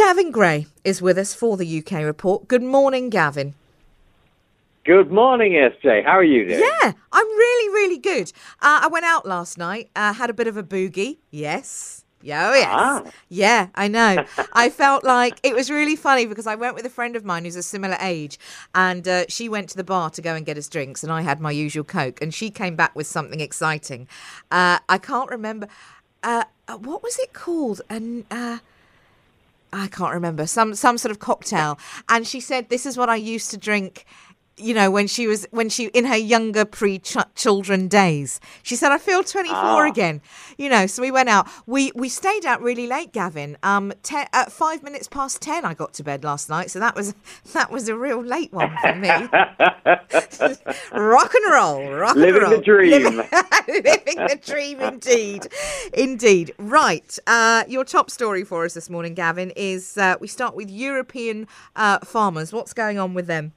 Gavin Grey is with us for the UK report. Good morning, Gavin. Good morning, SJ. How are you doing? Yeah, I'm really, really good. Uh, I went out last night, uh, had a bit of a boogie. Yes. Yeah, oh yes. Ah. Yeah, I know. I felt like it was really funny because I went with a friend of mine who's a similar age, and uh, she went to the bar to go and get us drinks, and I had my usual Coke, and she came back with something exciting. Uh, I can't remember. Uh, uh, what was it called? And. I can't remember some some sort of cocktail, and she said, "This is what I used to drink." You know, when she was when she in her younger pre-children days, she said, "I feel 24 Ah. again." You know, so we went out. We we stayed out really late, Gavin. Um, ten, at five minutes past ten, I got to bed last night. So that was that was a real late one for me. rock and roll, rock Living and the dream. living, living the dream, indeed, indeed. Right, uh, your top story for us this morning, Gavin, is uh, we start with European uh, farmers. What's going on with them?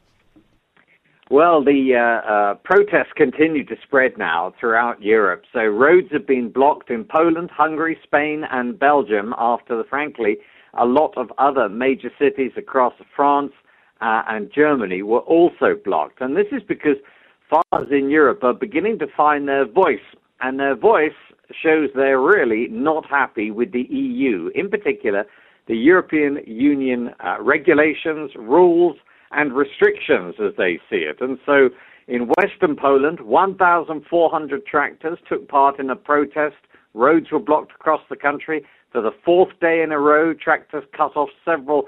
Well, the uh, uh, protests continue to spread now throughout Europe. So roads have been blocked in Poland, Hungary, Spain, and Belgium after, the, frankly, a lot of other major cities across France uh, and Germany were also blocked. And this is because farmers in Europe are beginning to find their voice, and their voice shows they're really not happy with the EU, in particular, the European Union uh, regulations, rules, and restrictions as they see it. And so in western Poland, 1,400 tractors took part in a protest. Roads were blocked across the country. For the fourth day in a row, tractors cut off several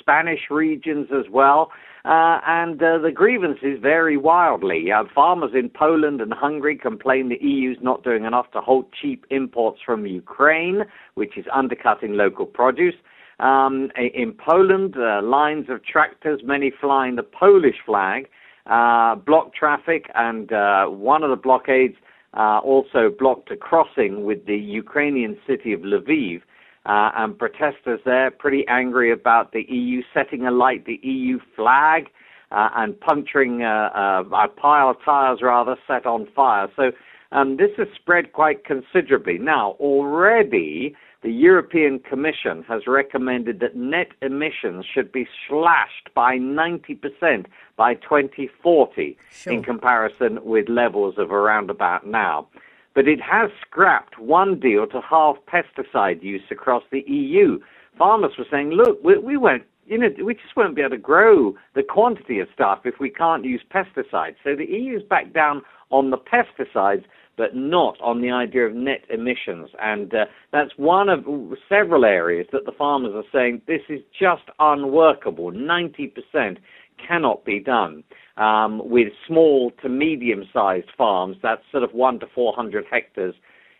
Spanish regions as well. Uh, and uh, the grievances vary wildly. Uh, farmers in Poland and Hungary complain the EU's not doing enough to halt cheap imports from Ukraine, which is undercutting local produce. Um, in Poland, uh, lines of tractors, many flying the Polish flag, uh, blocked traffic, and uh, one of the blockades uh, also blocked a crossing with the Ukrainian city of Lviv. Uh, and protesters there pretty angry about the EU setting alight the EU flag uh, and puncturing a pile of tires rather set on fire. So um, this has spread quite considerably. Now, already the European Commission has recommended that net emissions should be slashed by 90% by 2040 Sure. in comparison with levels of around about now. But it has scrapped one deal to halve pesticide use across the EU. Farmers were saying, look, we, we won't, you know, we just won't be able to grow the quantity of stuff if we can't use pesticides. So the EU's back down on the pesticides, but not on the idea of net emissions. And uh, that's one of several areas that the farmers are saying this is just unworkable. 90% cannot be done. Um, with small to medium sized farms, that's sort of 1 to 400 hectares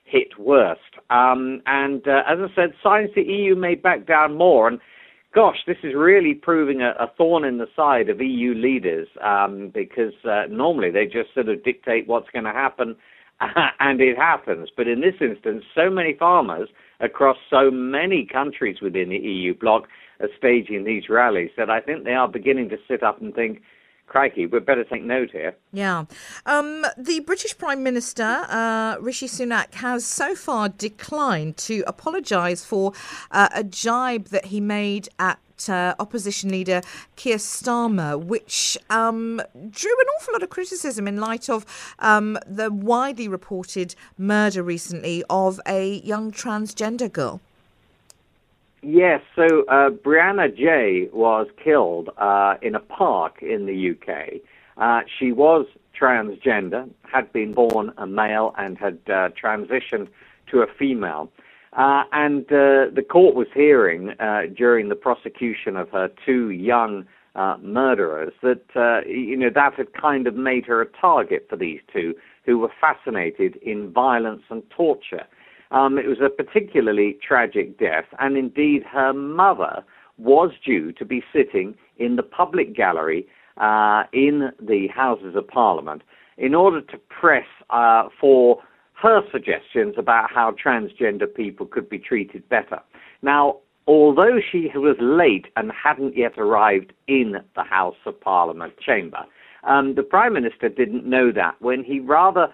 hit worst. Um, and uh, as I said, signs the EU may back down more. And gosh, this is really proving a, a thorn in the side of EU leaders um, because uh, normally they just sort of dictate what's going to happen and it happens. But in this instance, so many farmers across so many countries within the EU bloc are staging these rallies that I think they are beginning to sit up and think, crikey, we'd better take note here. Yeah. Um, the British Prime Minister, uh, Rishi Sunak, has so far declined to apologise for uh, a jibe that he made at uh, opposition leader Keir Starmer, which um, drew an awful lot of criticism in light of um, the widely reported murder recently of a young transgender girl. Yes, so uh, Brianna Ghey was killed uh, in a park in the UK. Uh, she was transgender, had been born a male, and had uh, transitioned to a female. Uh, and uh, the court was hearing uh, during the prosecution of her two young uh, murderers that uh, you know that had kind of made her a target for these two who were fascinated in violence and torture. Um, it was a particularly tragic death, and indeed her mother was due to be sitting in the public gallery uh, in the Houses of Parliament in order to press for her suggestions about how transgender people could be treated better. Now, although she was late and hadn't yet arrived in the House of Parliament chamber, um, the Prime Minister didn't know that when he rather,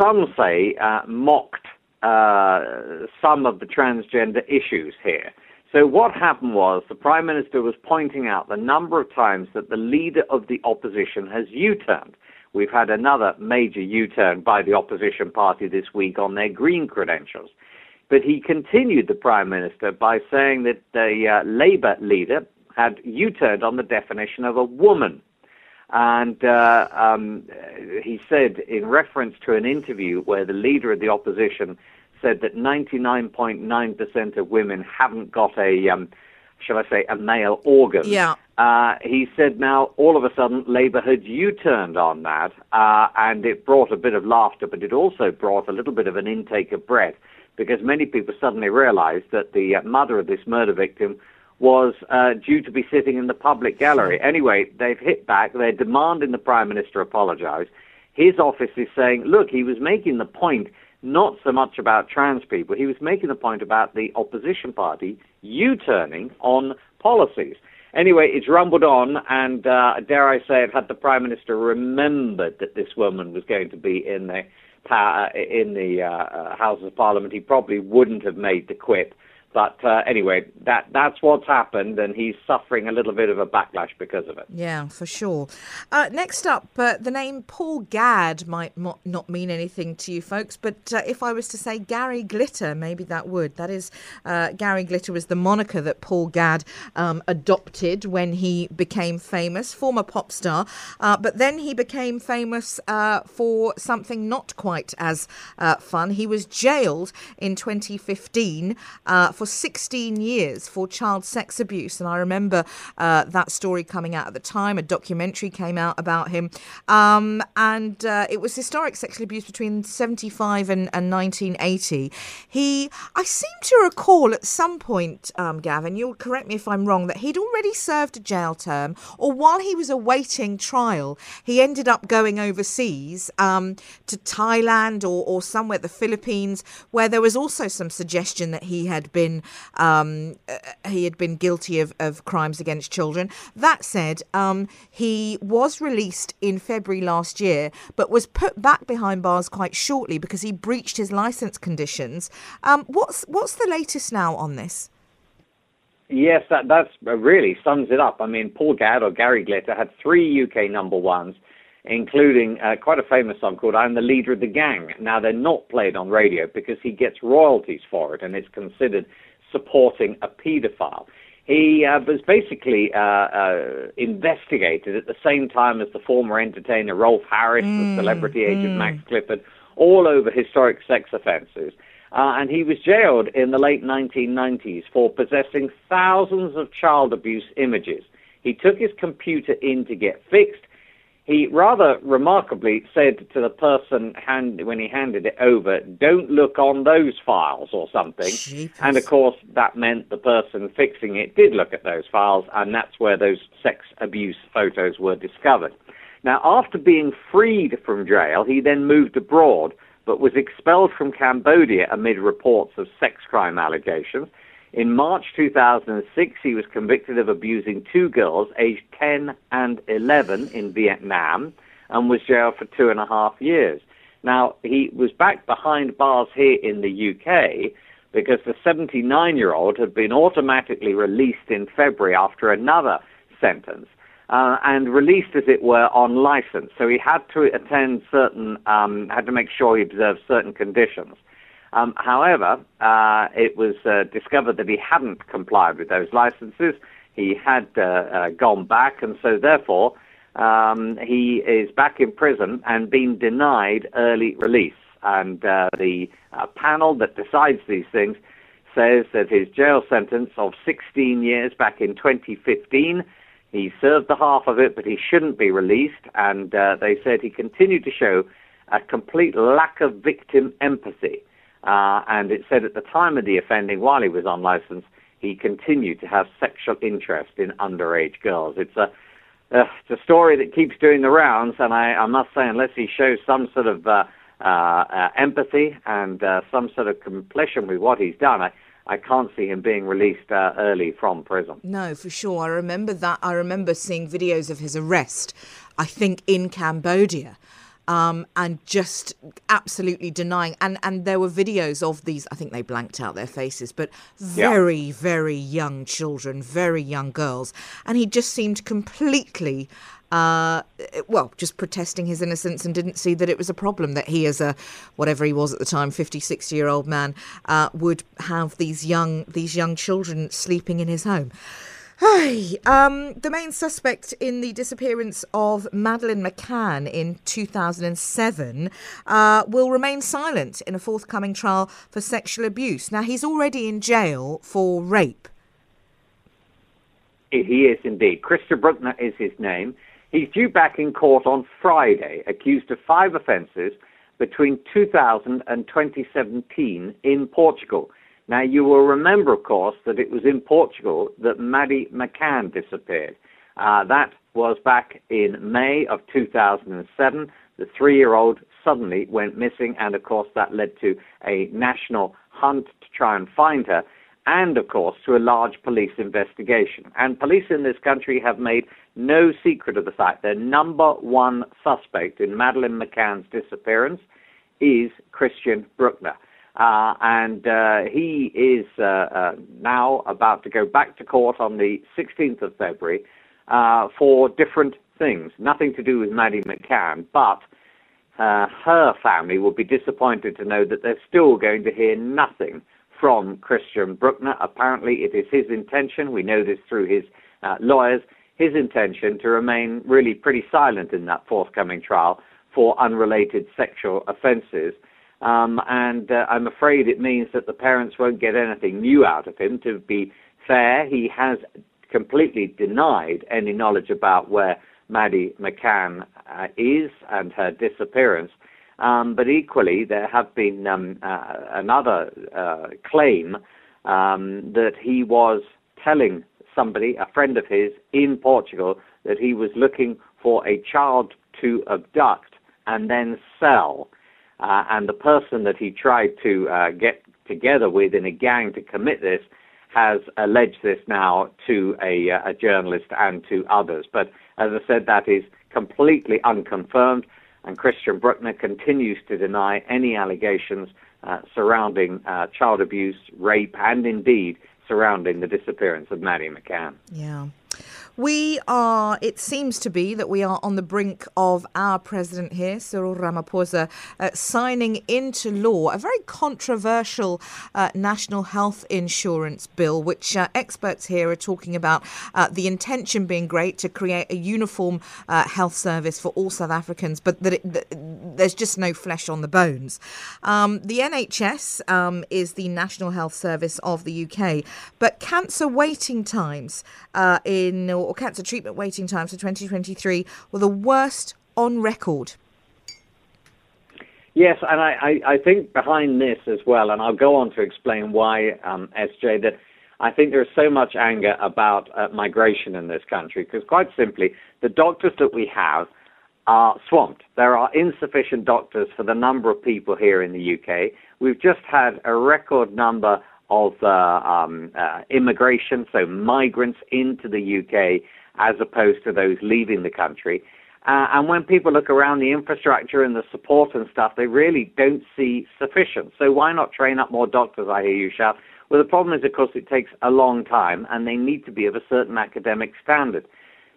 some say, uh, mocked uh, some of the transgender issues here. So what happened was the Prime Minister was pointing out the number of times that the leader of the opposition has U-turned. We've had another major U-turn by the opposition party this week on their green credentials. But he continued, the Prime Minister, by saying that the uh, Labour leader had U-turned on the definition of a woman. And uh, um, he said, in reference to an interview where the leader of the opposition said that 99.9% of women haven't got a, um, shall I say, a male organ. Yeah. Uh, he said now all of a sudden Labour had U-turned on that, uh, and it brought a bit of laughter, but it also brought a little bit of an intake of breath because many people suddenly realised that the uh, mother of this murder victim was uh, due to be sitting in the public gallery. Anyway, they've hit back. They're demanding the Prime Minister apologise. His office is saying, look, he was making the point not so much about trans people. He was making the point about the opposition party U-turning on policies. Anyway, it's rumbled on, and uh, dare I say it, had the Prime Minister remembered that this woman was going to be in the, uh, in the uh, uh, House of Parliament, he probably wouldn't have made the quip. But uh, anyway, that that's what's happened, and he's suffering a little bit of a backlash because of it. Yeah, for sure. Uh, next up, uh, the name Paul Gadd might mo- not mean anything to you folks, but uh, if I was to say Gary Glitter, maybe that would. That is, uh, Gary Glitter was the moniker that Paul Gadd um, adopted when he became famous, former pop star. Uh, but then he became famous for something not quite as fun. He was jailed in 2015 for 16 years for child sex abuse. And I remember uh, that story coming out at the time. A documentary came out about him. Um, and uh, it was historic sexual abuse between 75 and, and 1980. He, I seem to recall at some point, um, Gavin, you'll correct me if I'm wrong, that he'd already served a jail term, or while he was awaiting trial, he ended up going overseas um, to Thailand or, or somewhere, the Philippines, where there was also some suggestion that he had been been um, uh, he had been guilty of, of crimes against children. That said, um, he was released in February last year, but was put back behind bars quite shortly because he breached his license conditions. Um, what's what's the latest now on this? Yes, that that's uh, really sums it up. I mean, Paul Gadd or Gary Glitter had three UK number ones including uh, quite a famous song called I'm the Leader of the Gang. Now, they're not played on radio because he gets royalties for it and it's considered supporting a paedophile. He uh, was basically uh, uh, investigated at the same time as the former entertainer Rolf Harris, mm, the celebrity agent mm. Max Clifford, all over historic sex offences. Uh, and he was jailed in the late 1990s for possessing thousands of child abuse images. He took his computer in to get fixed he rather remarkably said to the person hand, when he handed it over, "Don't look on those files" or something. Jeepers. And of course, that meant the person fixing it did look at those files, and that's where those sex abuse photos were discovered. Now, after being freed from jail, he then moved abroad, but was expelled from Cambodia amid reports of sex crime allegations. In March 2006, he was convicted of abusing two girls aged 10 and 11 in Vietnam and was jailed for two and a half years. Now, he was back behind bars here in the UK because the 79 year old had been automatically released in February after another sentence. Uh, and released, as it were, on license. So he had to attend certain, um, had to make sure he observed certain conditions. Um, however, uh, it was uh, discovered that he hadn't complied with those licenses. He had uh, uh gone back, and so therefore um, he is back in prison and being denied early release. And uh, the uh, panel that decides these things says that his jail sentence of 16 years back in 2015 he served the half of it, but he shouldn't be released. And they said he continued to show a complete lack of victim empathy. Uh, and it said at the time of the offending, while he was on license, he continued to have sexual interest in underage girls. It's a uh, it's a story that keeps doing the rounds, and I, I must say, unless he shows some sort of uh, uh, uh empathy and uh, some sort of completion with what he's done, I, I can't see him being released uh, early from prison. No, for sure. I remember that. I remember seeing videos of his arrest, I think in Cambodia um, and just absolutely denying. And, and there were videos of these, I think they blanked out their faces, but very, yeah. very young children, very young girls. And he just seemed completely uh, well, just protesting his innocence and didn't see that it was a problem that he, as a whatever he was at the time, 50, 60 year old man, uh, would have these young these young children sleeping in his home. Hey, um, the main suspect in the disappearance of Madeleine McCann in 2007 uh, will remain silent in a forthcoming trial for sexual abuse. Now, he's already in jail for rape. He is indeed. Christian Bruckner is his name. He's due back in court on Friday, accused of five offences between 2000 and 2017 in Portugal. Now, you will remember, of course, that it was in Portugal that Maddie McCann disappeared. Uh, that was back in May of 2007. The three year old suddenly went missing, and of course, that led to a national hunt to try and find her, and of course, to a large police investigation. And police in this country have made no secret of the fact their number one suspect in Madeleine McCann's disappearance is Christian Bruckner. Uh, and uh, he is uh, uh, now about to go back to court on the 16th of February uh, for different things. Nothing to do with Maddie McCann, but uh, her family will be disappointed to know that they're still going to hear nothing from Christian Bruckner. Apparently, it is his intention, we know this through his lawyers, his intention to remain really pretty silent in that forthcoming trial for unrelated sexual offences. Um, and uh, I'm afraid it means that the parents won't get anything new out of him. To be fair, he has completely denied any knowledge about where Maddie McCann uh, is and her disappearance. Um, but equally, there have been um, uh, another uh, claim um, that he was telling somebody, a friend of his in Portugal, that he was looking for a child to abduct and then sell. Uh, and the person that he tried to uh, get together with in a gang to commit this has alleged this now to a, uh, a journalist and to others. But as I said, that is completely unconfirmed, and Christian Bruckner continues to deny any allegations uh, surrounding uh, child abuse, rape, and indeed surrounding the disappearance of Maddie McCann. Yeah. We are, it seems to be that we are on the brink of our president here, Cyril Ramaphosa, uh, signing into law a very controversial uh, national health insurance bill, which uh, experts here are talking about uh, the intention being great to create a uniform uh, health service for all South Africans, but that, it, that there's just no flesh on the bones. Um, the NHS um, is the National Health Service of the UK, but cancer waiting times uh, in or cancer treatment waiting times for 2023 were the worst on record. Yes, and I, I, I, think behind this as well, and I'll go on to explain why, um, SJ, that I think there is so much anger about uh, migration in this country because, quite simply, the doctors that we have are swamped. There are insufficient doctors for the number of people here in the UK. We've just had a record number of uh, um, uh, immigration, so migrants into the UK, as opposed to those leaving the country. Uh, and when people look around the infrastructure and the support and stuff, they really don't see sufficient. So why not train up more doctors, I hear you shout? Well, the problem is, of course, it takes a long time and they need to be of a certain academic standard.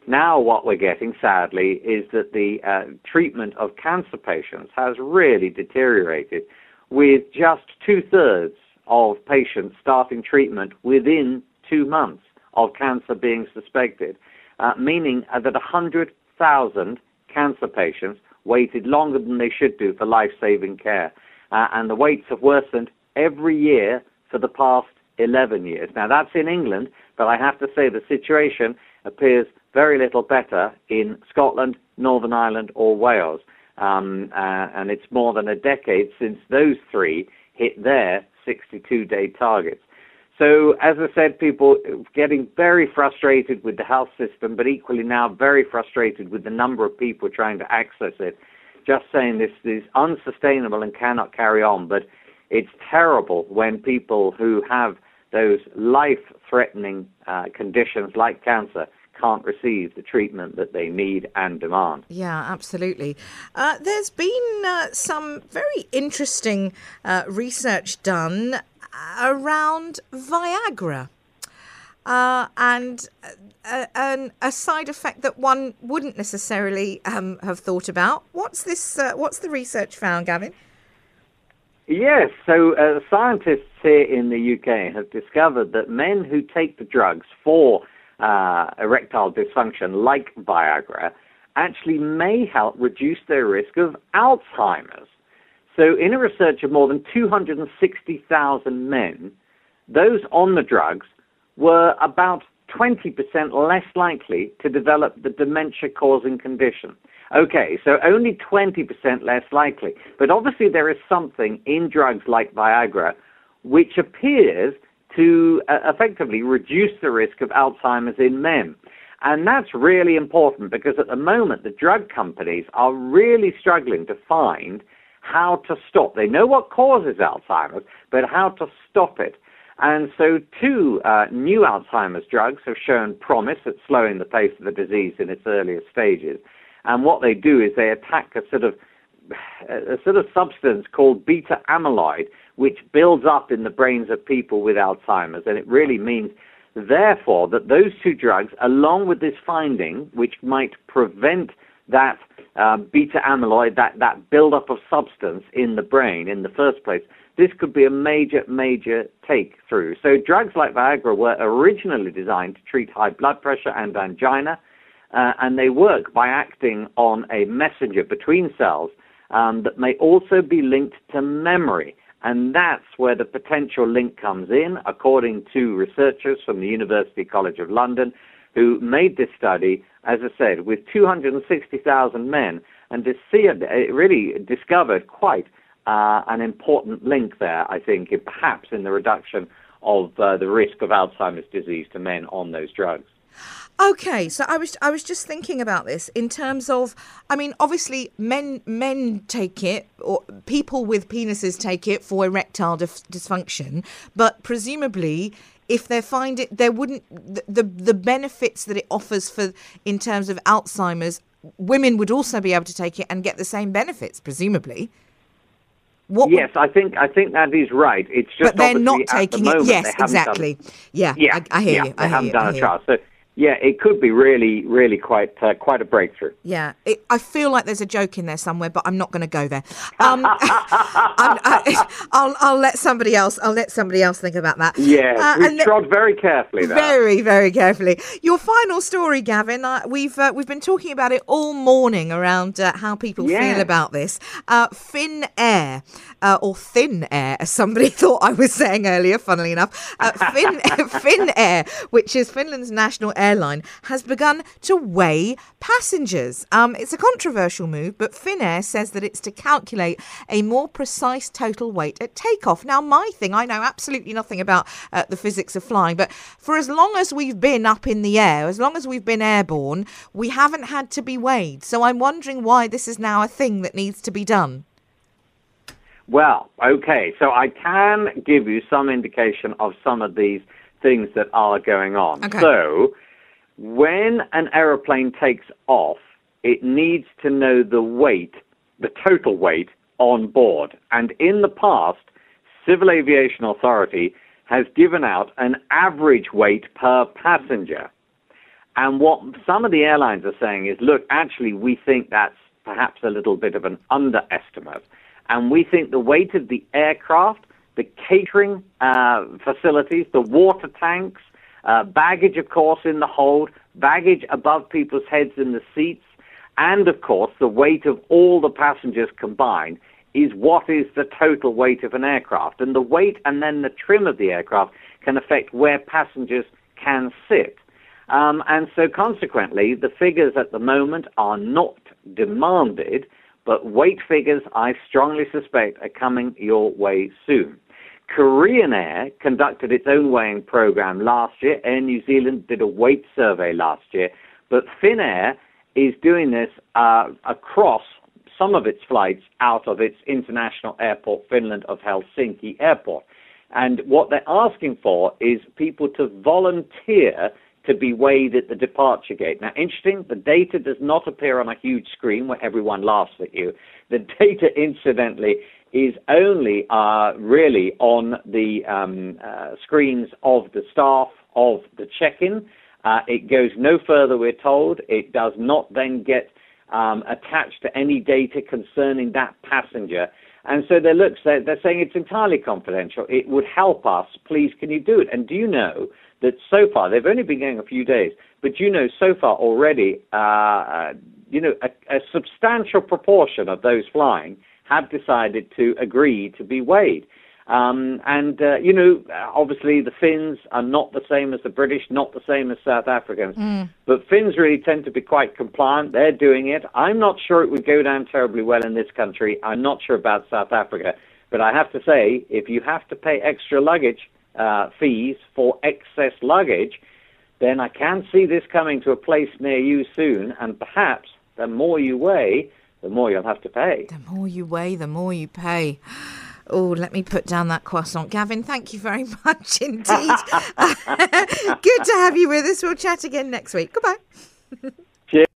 Now, what we're getting, sadly, is that the uh, treatment of cancer patients has really deteriorated, with just two thirds of patients starting treatment within two months of cancer being suspected, uh, meaning that 100,000 cancer patients waited longer than they should do for life saving care. Uh, and the waits have worsened every year for the past 11 years. Now, that's in England, but I have to say the situation appears very little better in Scotland, Northern Ireland, or Wales. Um, uh, and it's more than a decade since those three hit their 62 day targets. So, as I said, people getting very frustrated with the health system, but equally now very frustrated with the number of people trying to access it. Just saying this is unsustainable and cannot carry on. But it's terrible when people who have those life threatening uh, conditions like cancer can't receive the treatment that they need and demand. Yeah, absolutely. Uh, there's been uh, some very interesting uh, research done around Viagra. Uh, and uh, an, a side effect that one wouldn't necessarily um, have thought about. What's this? Uh, what's the research found, Gavin? Yes, so uh, scientists here in the UK have discovered that men who take the drugs for uh, erectile dysfunction, like Viagra, actually may help reduce their risk of Alzheimer's. So, in a research of more than 260,000 men, those on the drugs were about 20% less likely to develop the dementia causing condition. Okay, so only 20% less likely. But obviously, there is something in drugs like Viagra which appears to uh, effectively reduce the risk of Alzheimer's in men. And that's really important because at the moment, the drug companies are really struggling to find how to stop. They know what causes Alzheimer's, but how to stop it. And so, two uh, new Alzheimer's drugs have shown promise at slowing the pace of the disease in its earlier stages. And what they do is they attack a sort of a sort of substance called beta amyloid, which builds up in the brains of people with Alzheimer's. And it really means, therefore, that those two drugs, along with this finding, which might prevent that uh, beta amyloid, that, that buildup of substance in the brain in the first place, this could be a major, major take through. So, drugs like Viagra were originally designed to treat high blood pressure and angina uh, and they work by acting on a messenger between cells um, that may also be linked to memory. And that's where the potential link comes in, according to researchers from the University College of London, who made this study, as I said, with 260,000 men, and really discovered quite uh, an important link there, I think, perhaps in the reduction of uh, the risk of Alzheimer's disease to men on those drugs. Okay, so I was I was just thinking about this in terms of I mean obviously men men take it or people with penises take it for erectile dif- dysfunction, but presumably if they find it there wouldn't the, the the benefits that it offers for in terms of Alzheimer's women would also be able to take it and get the same benefits presumably. What yes, would... I think I think that is right. It's just but they're not taking the it. Yes, exactly. Done... Yeah, yeah, I, I hear yeah, you. They I haven't you, done a trial. So yeah, it could be really, really quite uh, quite a breakthrough. Yeah, it, I feel like there's a joke in there somewhere, but I'm not going to go there. Um, I, will I'll let somebody else. I'll let somebody else think about that. Yeah, uh, we trod very carefully. There. Very, very carefully. Your final story, Gavin. Uh, we've uh, we've been talking about it all morning around uh, how people yeah. feel about this. Uh, Finn Air or Thin Air, as somebody thought I was saying earlier. Funnily enough, Finn Finn Air, which is Finland's national airline has begun to weigh passengers. Um, it's a controversial move, but Finnair says that it's to calculate a more precise total weight at takeoff. Now, my thing, I know absolutely nothing about uh, the physics of flying, but for as long as we've been up in the air, as long as we've been airborne, we haven't had to be weighed. So I'm wondering why this is now a thing that needs to be done. Well, okay, so I can give you some indication of some of these things that are going on. Okay. So, when an aeroplane takes off, it needs to know the weight, the total weight on board. And in the past, Civil Aviation Authority has given out an average weight per passenger. And what some of the airlines are saying is, look, actually, we think that's perhaps a little bit of an underestimate. And we think the weight of the aircraft, the catering uh, facilities, the water tanks, uh, baggage, of course, in the hold, baggage above people's heads in the seats, and of course, the weight of all the passengers combined is what is the total weight of an aircraft. And the weight and then the trim of the aircraft can affect where passengers can sit. Um, and so, consequently, the figures at the moment are not demanded, but weight figures, I strongly suspect, are coming your way soon. Korean Air conducted its own weighing program last year. Air New Zealand did a weight survey last year. But Finnair is doing this uh, across some of its flights out of its international airport, Finland, of Helsinki Airport. And what they're asking for is people to volunteer to be weighed at the departure gate. Now, interesting, the data does not appear on a huge screen where everyone laughs at you. The data, incidentally, is only uh, really on the um, uh, screens of the staff of the check-in. Uh, it goes no further, we're told. It does not then get um, attached to any data concerning that passenger. And so they look, they're, they're saying it's entirely confidential. It would help us. Please, can you do it? And do you know that so far, they've only been going a few days, but you know so far already, uh, uh you know, a, a substantial proportion of those flying have decided to agree to be weighed. Um, and, uh, you know, obviously the Finns are not the same as the British, not the same as South Africans. Mm. But Finns really tend to be quite compliant. They're doing it. I'm not sure it would go down terribly well in this country. I'm not sure about South Africa. But I have to say, if you have to pay extra luggage uh, fees for excess luggage, then I can see this coming to a place near you soon. And perhaps the more you weigh, the more you'll have to pay. The more you weigh, the more you pay. Oh, let me put down that croissant. Gavin, thank you very much indeed. Good to have you with us. We'll chat again next week. Goodbye.